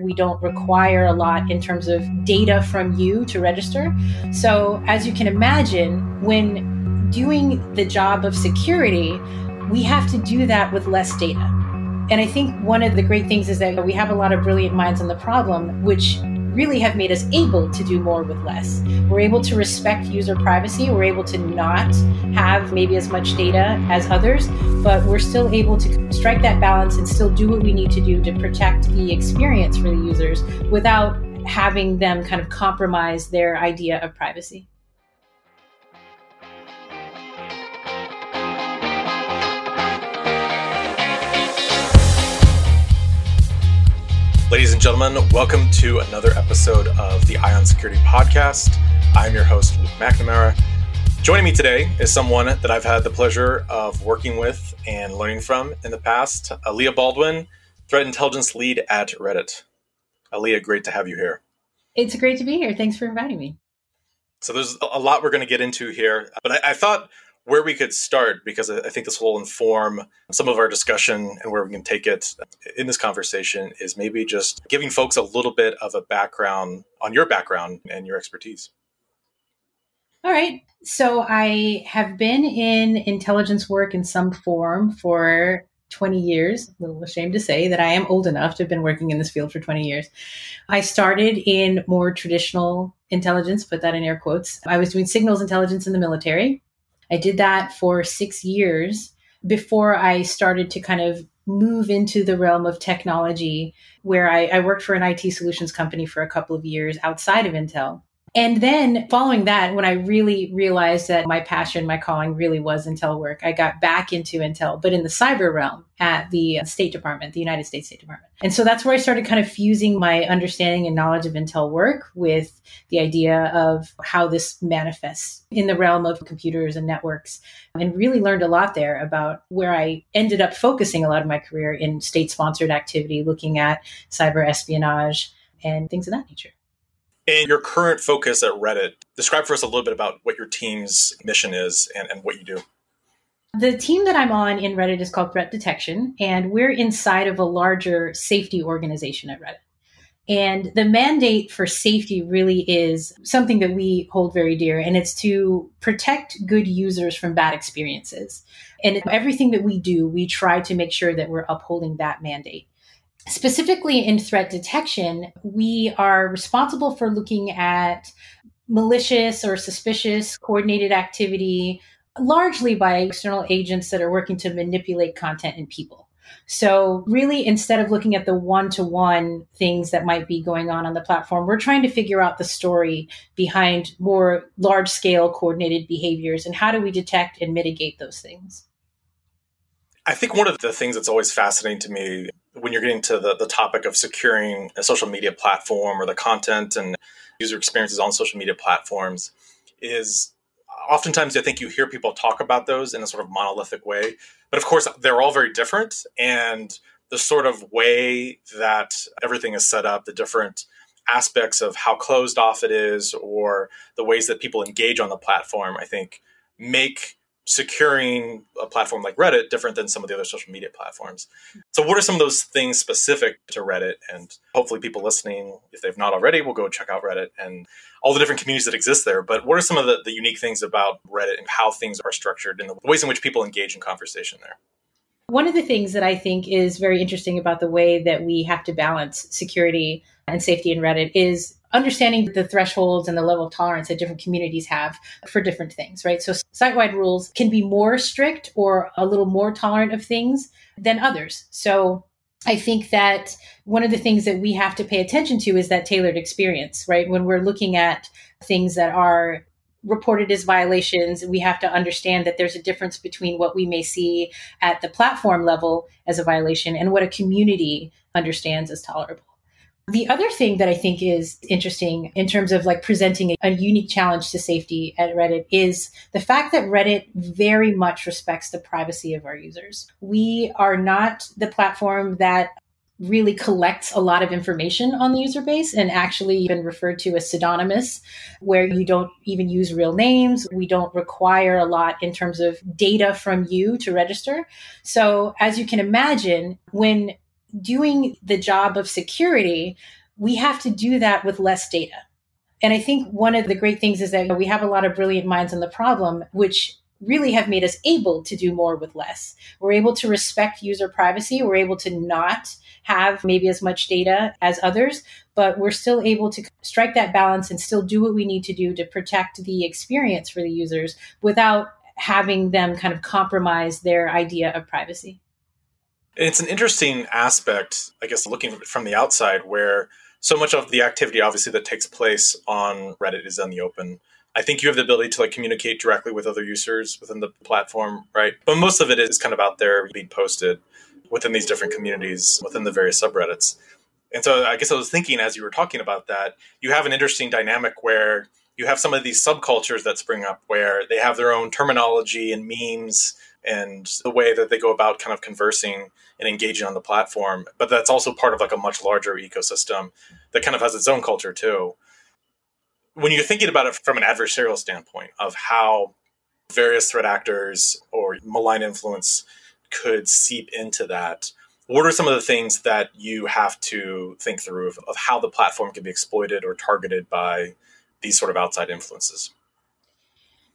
We don't require a lot in terms of data from you to register. So, as you can imagine, when doing the job of security, we have to do that with less data. And I think one of the great things is that we have a lot of brilliant minds on the problem, which really have made us able to do more with less. We're able to respect user privacy. We're able to not have maybe as much data as others, but we're still able to strike that balance and still do what we need to do to protect the experience for the users without having them kind of compromise their idea of privacy. Ladies and gentlemen, welcome to another episode of the Eye on Security Podcast. I'm your host, Luke McNamara. Joining me today is someone that I've had the pleasure of working with and learning from in the past, Aaliyah Baldwin, Threat Intelligence Lead at Reddit. Aaliyah, great to have you here. It's great to be here. Thanks for inviting me. So there's a lot we're going to get into here, but I, I thought where we could start, because I think this will inform some of our discussion and where we can take it in this conversation, is maybe just giving folks a little bit of a background on your background and your expertise. All right. So I have been in intelligence work in some form for 20 years. A little ashamed to say that I am old enough to have been working in this field for 20 years. I started in more traditional intelligence, put that in air quotes. I was doing signals intelligence in the military. I did that for six years before I started to kind of move into the realm of technology, where I, I, worked for an IT solutions company for a couple of years outside of Intel. And then following that, when I really realized that my passion, my calling really was Intel work, I got back into Intel, but in the cyber realm at the State Department, the United States State Department. And so that's where I started kind of fusing my understanding and knowledge of Intel work with the idea of how this manifests in the realm of computers and networks and really learned a lot there about where I ended up focusing a lot of my career in state sponsored activity, looking at cyber espionage and things of that nature. And your current focus at Reddit, describe for us a little bit about what your team's mission is and, and what you do. The team that I'm on in Reddit is called Threat Detection, and we're inside of a larger safety organization at Reddit. And the mandate for safety really is something that we hold very dear, and it's to protect good users from bad experiences. And everything that we do, we try to make sure that we're upholding that mandate. Specifically in threat detection, we are responsible for looking at malicious or suspicious coordinated activity, largely by external agents that are working to manipulate content and people. So, really, instead of looking at the one to one things that might be going on on the platform, we're trying to figure out the story behind more large scale coordinated behaviors and how do we detect and mitigate those things. I think one of the things that's always fascinating to me when you're getting to the, the topic of securing a social media platform or the content and user experiences on social media platforms is oftentimes I think you hear people talk about those in a sort of monolithic way. But of course, they're all very different. And the sort of way that everything is set up, the different aspects of how closed off it is, or the ways that people engage on the platform, I think make securing a platform like Reddit different than some of the other social media platforms. So, what are some of those things specific to Reddit? And hopefully, people listening, if they've not already, will go check out Reddit and all the different communities that exist there. But what are some of the, the unique things about Reddit and how things are structured and the ways in which people engage in conversation there? One of the things that I think is very interesting about the way that we have to balance security and safety in Reddit is understanding the thresholds and the level of tolerance that different communities have for different things, right? So site wide rules can be more strict or a little more tolerant of things than others. So I think that one of the things that we have to pay attention to is that tailored experience, right? When we're looking at things that are reported as violations, we have to understand that there's a difference between what we may see at the platform level as a violation and what a community understands as tolerable. The other thing that I think is interesting in terms of like presenting a unique challenge to safety at Reddit is the fact that Reddit very much respects the privacy of our users. We are not the platform that really collects a lot of information on the user base and actually even referred to as pseudonymous, where you don't even use real names. We don't require a lot in terms of data from you to register. So, as you can imagine, when doing the job of security, we have to do that with less data. And I think one of the great things is that we have a lot of brilliant minds on the problem, which really have made us able to do more with less. We're able to respect user privacy. We're able to not have maybe as much data as others, but we're still able to strike that balance and still do what we need to do to protect the experience for the users without having them kind of compromise their idea of privacy. It's an interesting aspect, I guess, looking from the outside, where so much of the activity, obviously, that takes place on Reddit is in the open. I think you have the ability to like communicate directly with other users within the platform, right? But most of it is kind of out there being posted within these different communities, within the various subreddits. And so I guess I was thinking as you were talking about that, you have an interesting dynamic where you have some of these subcultures that spring up where they have their own terminology and memes and the way that they go about kind of conversing and engaging on the platform. But that's also part of like a much larger ecosystem that kind of has its own culture too. When you're thinking about it from an adversarial standpoint of how various threat actors or malign influence could seep into that, what are some of the things that you have to think through of, of how the platform can be exploited or targeted by these sort of outside influences?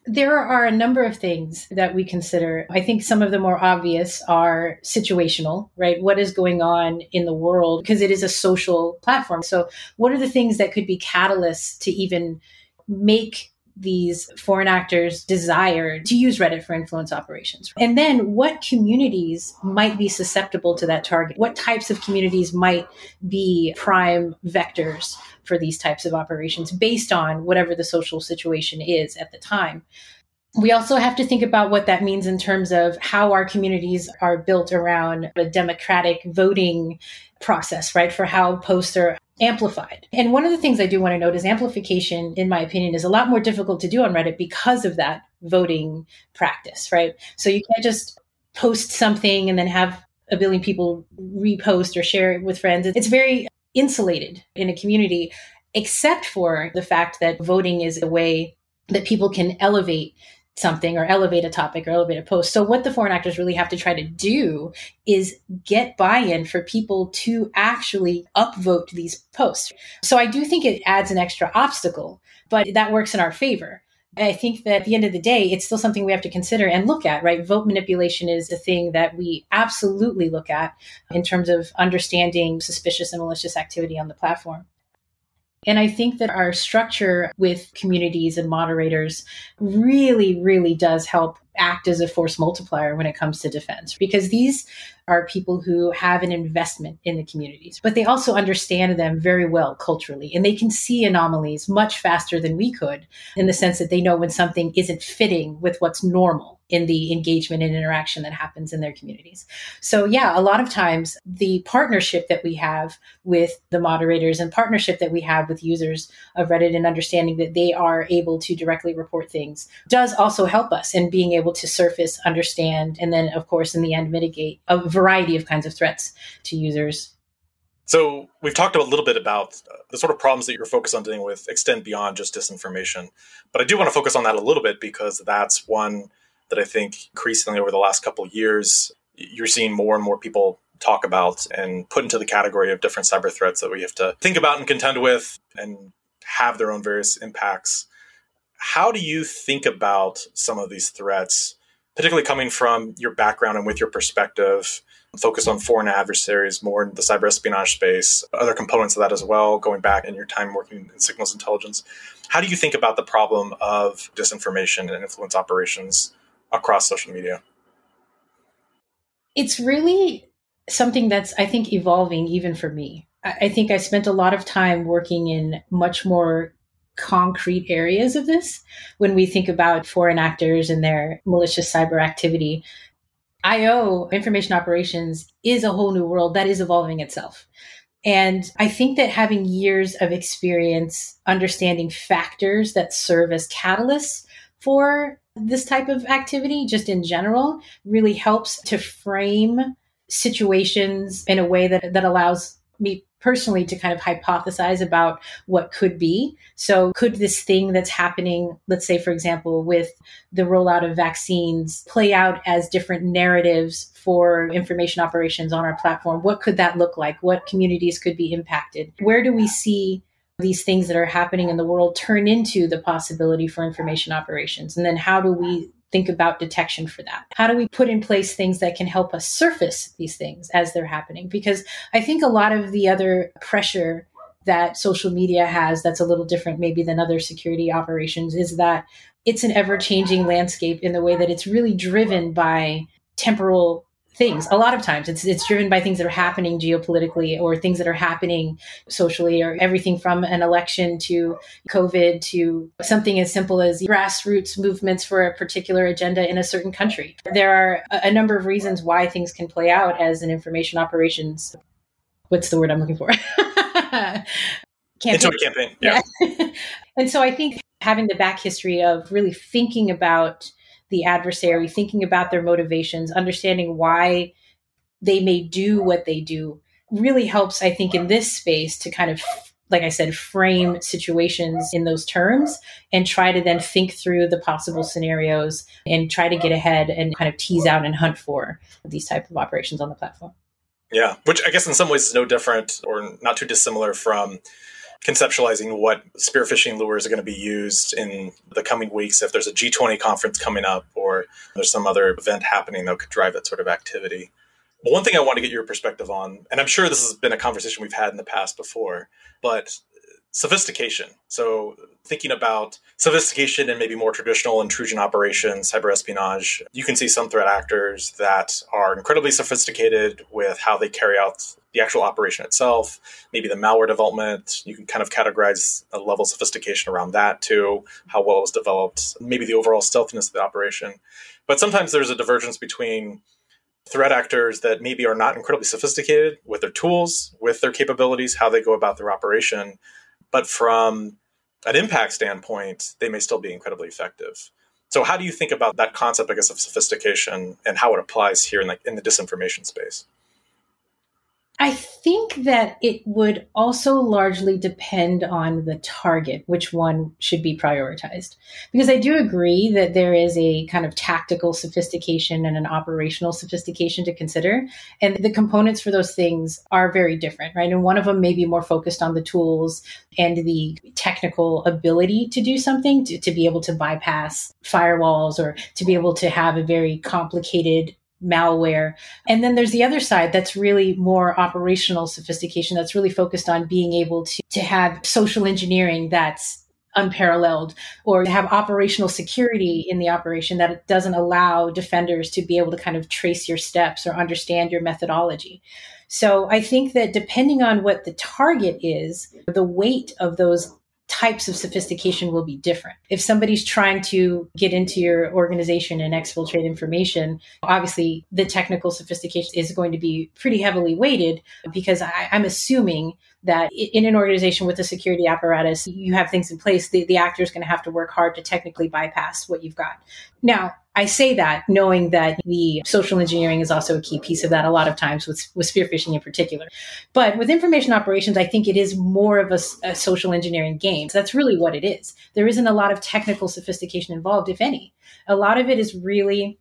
There are a number of things that we consider. I think some of the more obvious are situational, right? What is going on in the world? Because it is a social platform. So, what are the things that could be catalysts to even make these foreign actors desire to use Reddit for influence operations. And then what communities might be susceptible to that target? What types of communities might be prime vectors for these types of operations based on whatever the social situation is at the time? We also have to think about what that means in terms of how our communities are built around a democratic voting process, right? For how posts are amplified. And one of the things I do want to note is amplification, in my opinion, is a lot more difficult to do on Reddit because of that voting practice, right? So you can't just post something and then have a billion people repost or share it with friends. It's very insulated in a community, except for the fact that voting is a way that people can elevate something or elevate a topic or elevate a post. So what the foreign actors really have to try to do is get buy-in for people to actually upvote these posts. So I do think it adds an extra obstacle, but that works in our favor. I think that at the end of the day, it's still something we have to consider and look at, right? Vote manipulation is a thing that we absolutely look at in terms of understanding suspicious and malicious activity on the platform. And I think that our structure with communities and moderators really, really does help act as a force multiplier when it comes to defense because these are people who have an investment in the communities, but they also understand them very well culturally and they can see anomalies much faster than we could in the sense that they know when something isn't fitting with what's normal in the engagement and interaction that happens in their communities. So, yeah, a lot of times the partnership that we have with the moderators and partnership that we have with users of Reddit and understanding that they are able to directly report things does also help us in being able to surface, understand, and then, of course, in the end, mitigate a variety of kinds of threats to users. So, we've talked a little bit about the sort of problems that you're focused on dealing with extend beyond just disinformation. But I do want to focus on that a little bit because that's one that I think increasingly over the last couple years, you're seeing more and more people talk about and put into the category of different cyber threats that we have to think about and contend with and have their own various impacts. How do you think about some of these threats, particularly coming from your background and with your perspective? Focus on foreign adversaries, more in the cyber espionage space, other components of that as well, going back in your time working in signals intelligence. How do you think about the problem of disinformation and influence operations across social media? It's really something that's, I think, evolving even for me. I think I spent a lot of time working in much more concrete areas of this when we think about foreign actors and their malicious cyber activity. IO, information operations, is a whole new world that is evolving itself. And I think that having years of experience understanding factors that serve as catalysts for this type of activity, just in general, really helps to frame situations in a way that, that allows me personally to kind of hypothesize about what could be. So, could this thing that's happening, let's say, for example, with the rollout of vaccines, play out as different narratives for information operations on our platform? What could that look like? What communities could be impacted? Where do we see these things that are happening in the world turn into the possibility for information operations? And then how do we think about detection for that? How do we put in place things that can help us surface these things as they're happening? Because I think a lot of the other pressure that social media has that's a little different maybe than other security operations is that it's an ever changing landscape in the way that it's really driven by temporal things. A lot of times it's it's driven by things that are happening geopolitically or things that are happening socially or everything from an election to COVID to something as simple as grassroots movements for a particular agenda in a certain country. There are a number of reasons why things can play out as an information operations what's the word I'm looking for? campaign. A campaign. Yeah. yeah. and so I think having the back history of really thinking about the adversary, thinking about their motivations, understanding why they may do what they do really helps, I think, in this space to kind of, like I said, frame situations in those terms and try to then think through the possible scenarios and try to get ahead and kind of tease out and hunt for these type of operations on the platform. Yeah, which I guess in some ways is no different or not too dissimilar from conceptualizing what spear phishing lures are going to be used in the coming weeks if there's a G20 conference coming up or there's some other event happening that could drive that sort of activity. But one thing I want to get your perspective on, and I'm sure this has been a conversation we've had in the past before, but sophistication. So, thinking about sophistication and maybe more traditional intrusion operations, cyber espionage, you can see some threat actors that are incredibly sophisticated with how they carry out the actual operation itself, maybe the malware development. You can kind of categorize a level of sophistication around that too, how well it was developed, maybe the overall stealthiness of the operation. But sometimes there's a divergence between threat actors that maybe are not incredibly sophisticated with their tools, with their capabilities, how they go about their operation, but from an impact standpoint, they may still be incredibly effective. So, how do you think about that concept, I guess, of sophistication and how it applies here in the, in the disinformation space? I think that it would also largely depend on the target, which one should be prioritized. Because I do agree that there is a kind of tactical sophistication and an operational sophistication to consider. And the components for those things are very different, right? And one of them may be more focused on the tools and the technical ability to do something, to, to be able to bypass firewalls or to be able to have a very complicated malware. And then there's the other side that's really more operational sophistication that's really focused on being able to, to have social engineering that's unparalleled or have operational security in the operation that it doesn't allow defenders to be able to kind of trace your steps or understand your methodology. So I think that depending on what the target is, the weight of those types of sophistication will be different. If somebody's trying to get into your organization and exfiltrate information, obviously the technical sophistication is going to be pretty heavily weighted because I, am assuming that in an organization with a security apparatus, you have things in place. The, the actor is going to have to work hard to technically bypass what you've got. Now, I say that knowing that the social engineering is also a key piece of that a lot of times with, with spear phishing in particular. But with information operations, I think it is more of a, a social engineering game. So that's really what it is. There isn't a lot of technical sophistication involved, if any. A lot of it is really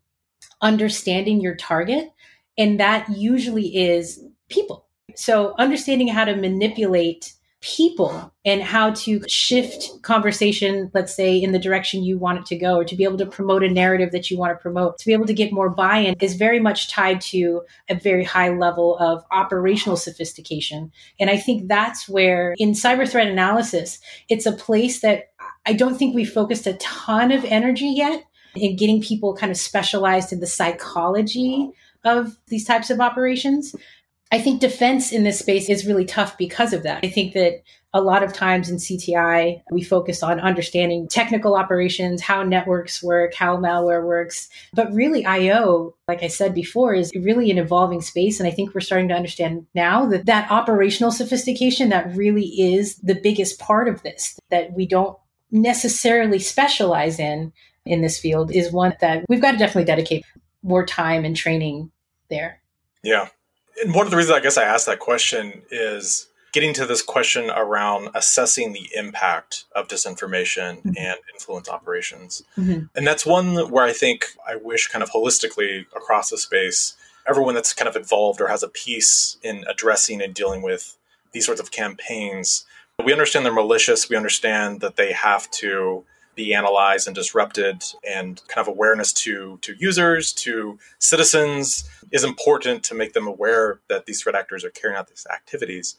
understanding your target. And that usually is people. So understanding how to manipulate people and how to shift conversation, let's say, in the direction you want it to go, or to be able to promote a narrative that you want to promote, to be able to get more buy in is very much tied to a very high level of operational sophistication. And I think that's where, in cyber threat analysis, it's a place that I don't think we focused a ton of energy yet in getting people kind of specialized in the psychology of these types of operations. I think defense in this space is really tough because of that. I think that a lot of times in CTI, we focus on understanding technical operations, how networks work, how malware works. But really, IO, like I said before, is really an evolving space. And I think we're starting to understand now that that operational sophistication that really is the biggest part of this, that we don't necessarily specialize in in this field, is one that we've got to definitely dedicate more time and training there. Yeah. And one of the reasons I guess I asked that question is getting to this question around assessing the impact of disinformation mm-hmm. and influence operations. Mm-hmm. And that's one where I think I wish kind of holistically across the space, everyone that's kind of involved or has a piece in addressing and dealing with these sorts of campaigns, we understand they're malicious. We understand that they have to be analyzed and disrupted and kind of awareness to to users to citizens is important to make them aware that these threat actors are carrying out these activities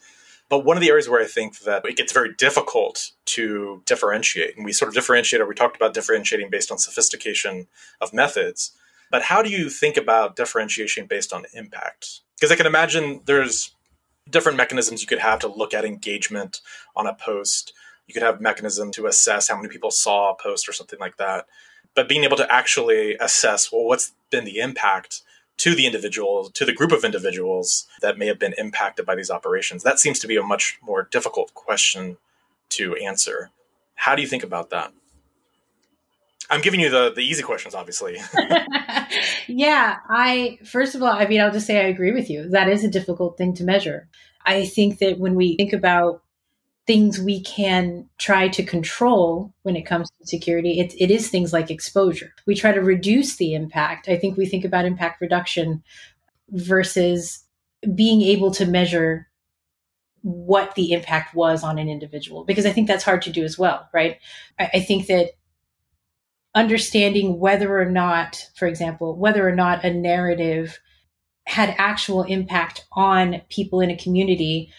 but one of the areas where I think that it gets very difficult to differentiate, and we sort of differentiate, or we talked about differentiating based on sophistication of methods. But how do you think about differentiation based on impact? Because I can imagine there's different mechanisms you could have to look at engagement on a post. You could have mechanism to assess how many people saw a post or something like that. But being able to actually assess, well, what's been the impact to the individual, to the group of individuals that may have been impacted by these operations? That seems to be a much more difficult question to answer. How do you think about that? I'm giving you the, the easy questions, obviously. yeah, I, first of all, I mean, I'll just say I agree with you. That is a difficult thing to measure. I think that when we think about things we can try to control when it comes to security, it, it is things like exposure. We try to reduce the impact. I think we think about impact reduction versus being able to measure what the impact was on an individual, because I think that's hard to do as well, right? I, I think that understanding whether or not, for example, whether or not a narrative had actual impact on people in a community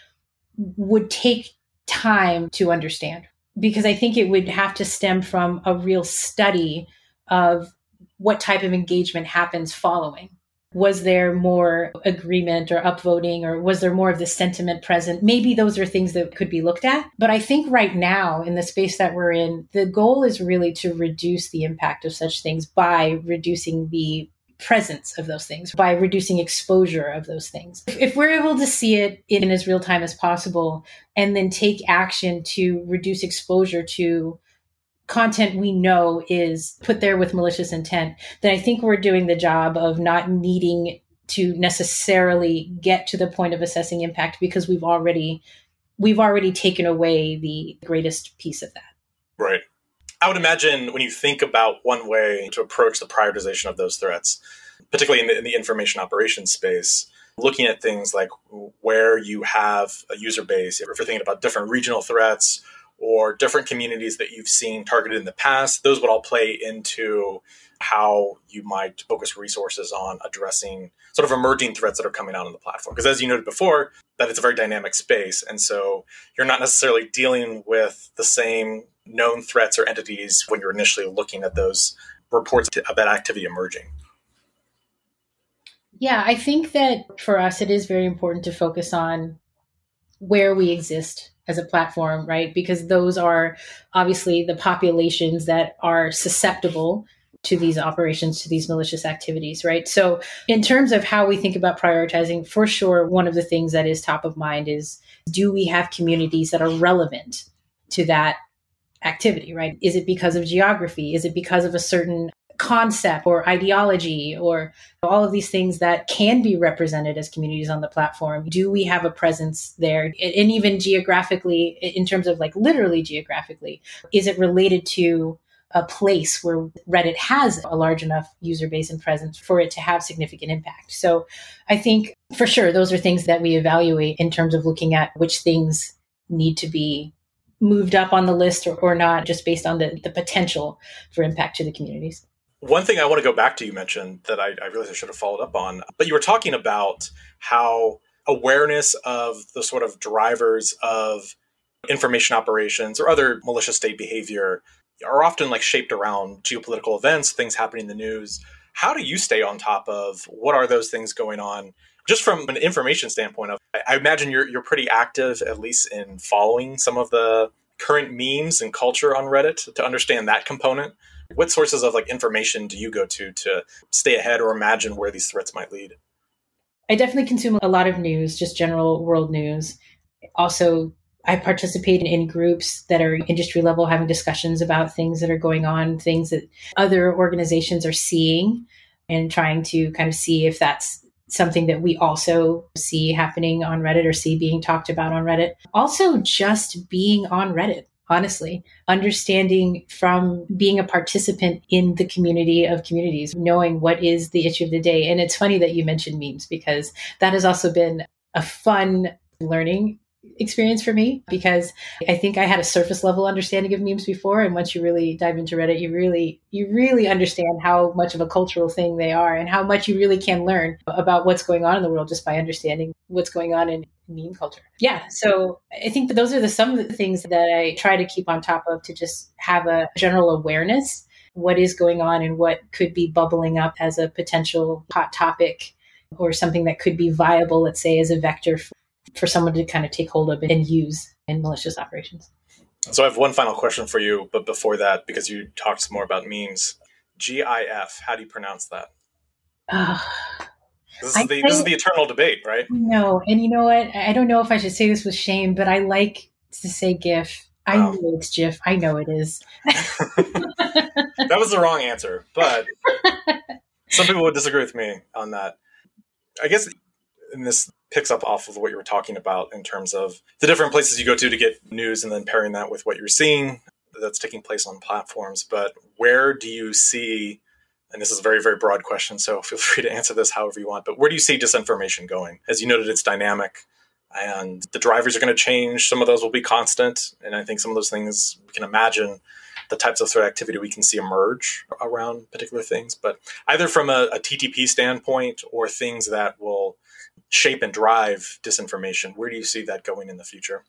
would take time to understand because I think it would have to stem from a real study of what type of engagement happens following. Was there more agreement or upvoting, or was there more of the sentiment present? Maybe those are things that could be looked at. But I think right now, in the space that we're in, the goal is really to reduce the impact of such things by reducing the presence of those things by reducing exposure of those things. If, we're able to see it in as real time as possible and then take action to reduce exposure to content we know is put there with malicious intent, then I think we're doing the job of not needing to necessarily get to the point of assessing impact because we've already we've already taken away the greatest piece of that. Right. I would imagine when you think about one way to approach the prioritization of those threats, particularly in the, in the information operations space, looking at things like where you have a user base, if you're thinking about different regional threats or different communities that you've seen targeted in the past, those would all play into how you might focus resources on addressing sort of emerging threats that are coming out on the platform. Because as you noted before, that it's a very dynamic space. And so you're not necessarily dealing with the same known threats or entities when you're initially looking at those reports of that activity emerging? Yeah, I think that for us, it is very important to focus on where we exist as a platform, right? Because those are obviously the populations that are susceptible to these operations, to these malicious activities, right? So, in terms of how we think about prioritizing, for sure, one of the things that is top of mind is do we have communities that are relevant to that activity, right? Is it because of geography? Is it because of a certain concept or ideology or all of these things that can be represented as communities on the platform? Do we have a presence there? And even geographically, in terms of like literally geographically, is it related to a place where Reddit has a large enough user base and presence for it to have significant impact. So I think for sure those are things that we evaluate in terms of looking at which things need to be moved up on the list or, or not, just based on the, the potential for impact to the communities. One thing I want to go back to you mentioned that I, I realized I should have followed up on, but you were talking about how awareness of the sort of drivers of information operations or other malicious state behavior are often like shaped around geopolitical events, things happening in the news. How do you stay on top of what are those things going on just from an information standpoint of I imagine you're you're pretty active at least in following some of the current memes and culture on Reddit to understand that component. What sources of like information do you go to to stay ahead or imagine where these threats might lead? I definitely consume a lot of news, just general world news. Also, I participate in groups that are industry level having discussions about things that are going on, things that other organizations are seeing and trying to kind of see if that's something that we also see happening on Reddit or see being talked about on Reddit. Also, just being on Reddit, honestly, understanding from being a participant in the community of communities, knowing what is the issue of the day. And it's funny that you mentioned memes because that has also been a fun learning experience for me because I think I had a surface level understanding of memes before and once you really dive into Reddit you really you really understand how much of a cultural thing they are and how much you really can learn about what's going on in the world just by understanding what's going on in meme culture. Yeah, so I think those are the some of the things that I try to keep on top of to just have a general awareness what is going on and what could be bubbling up as a potential hot topic or something that could be viable, let's say, as a vector for someone to kind of take hold of and use in malicious operations. So I have one final question for you, but before that, because you talked more about memes, GIF, how do you pronounce that? Uh, this, is the, this is the eternal debate, right? No, and you know what? I don't know if I should say this with shame, but I like to say GIF. I know it's GIF. I know it is. that was the wrong answer, but some people would disagree with me on that. I guess in this picks up off of what you were talking about in terms of the different places you go to to get news and then pairing that with what you're seeing that's taking place on platforms. But where do you see, and this is a very, very broad question, so feel free to answer this however you want, but where do you see disinformation going? As you noted, it's dynamic and the drivers are going to change. Some of those will be constant. And I think some of those things we can imagine the types of threat activity we can see emerge around particular things. But either from a, a TTP standpoint or things that will shape and drive disinformation. Where do you see that going in the future?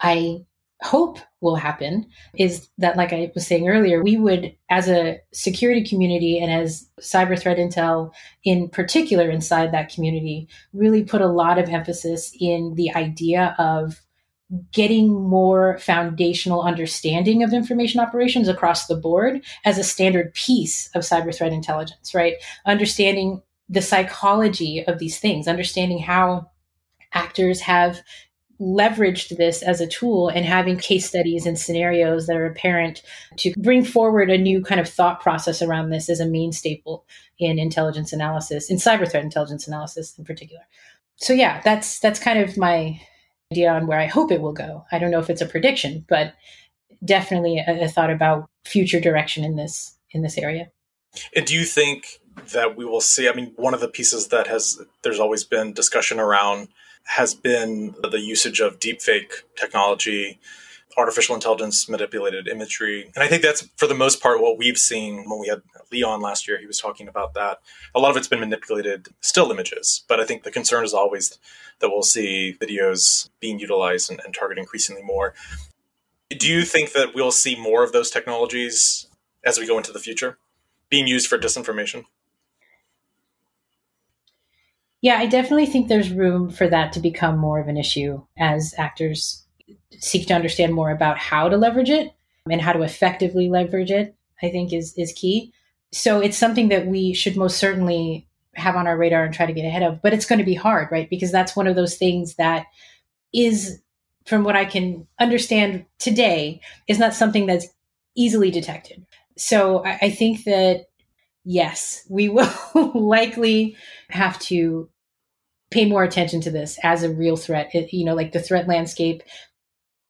I hope will happen is that, like I was saying earlier, we would, as a security community and as cyber threat intel in particular inside that community, really put a lot of emphasis in the idea of getting more foundational understanding of information operations across the board as a standard piece of cyber threat intelligence, right? Understanding the psychology of these things, understanding how actors have leveraged this as a tool and having case studies and scenarios that are apparent to bring forward a new kind of thought process around this as a main staple in intelligence analysis, in cyber threat intelligence analysis in particular. So yeah, that's that's kind of my idea on where I hope it will go. I don't know if it's a prediction, but definitely a, a thought about future direction in this in this area. And do you think that we will see. I mean, one of the pieces that has there's always been discussion around has been the usage of deepfake technology, artificial intelligence manipulated imagery. And I think that's for the most part what we've seen when we had Leon last year. He was talking about that. A lot of it's been manipulated still images, but I think the concern is always that we'll see videos being utilized and, and targeted increasingly more. Do you think that we'll see more of those technologies as we go into the future being used for disinformation? Yeah, I definitely think there's room for that to become more of an issue as actors seek to understand more about how to leverage it and how to effectively leverage it, I think is is key. So it's something that we should most certainly have on our radar and try to get ahead of, but it's going to be hard, right? Because that's one of those things that is from what I can understand today is not something that's easily detected. So I, I think that yes, we will likely have to pay more attention to this as a real threat. It, you know, like the threat landscape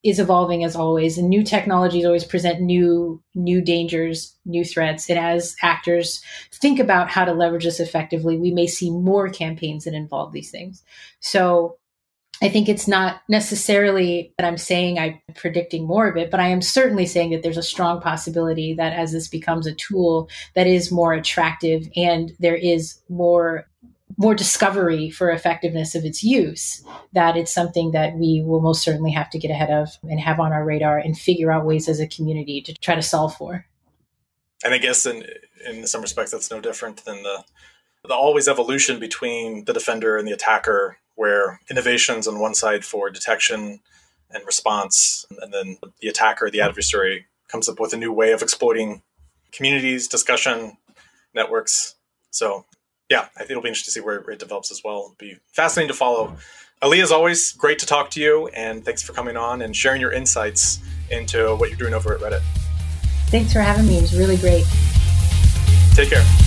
is evolving as always, and new technologies always present new new dangers, new threats. And as actors think about how to leverage this effectively, we may see more campaigns that involve these things. So I think it's not necessarily that I'm saying I'm predicting more of it, but I am certainly saying that there's a strong possibility that as this becomes a tool that is more attractive and there is more more discovery for effectiveness of its use, that it's something that we will most certainly have to get ahead of and have on our radar and figure out ways as a community to try to solve for. And I guess in in some respects that's no different than the the always evolution between the defender and the attacker where innovations on one side for detection and response, and then the attacker, the adversary, comes up with a new way of exploiting communities, discussion, networks. So, yeah, I think it'll be interesting to see where it develops as well. It'll be fascinating to follow. Ali, as always, great to talk to you, and thanks for coming on and sharing your insights into what you're doing over at Reddit. Thanks for having me. It was really great. Take care.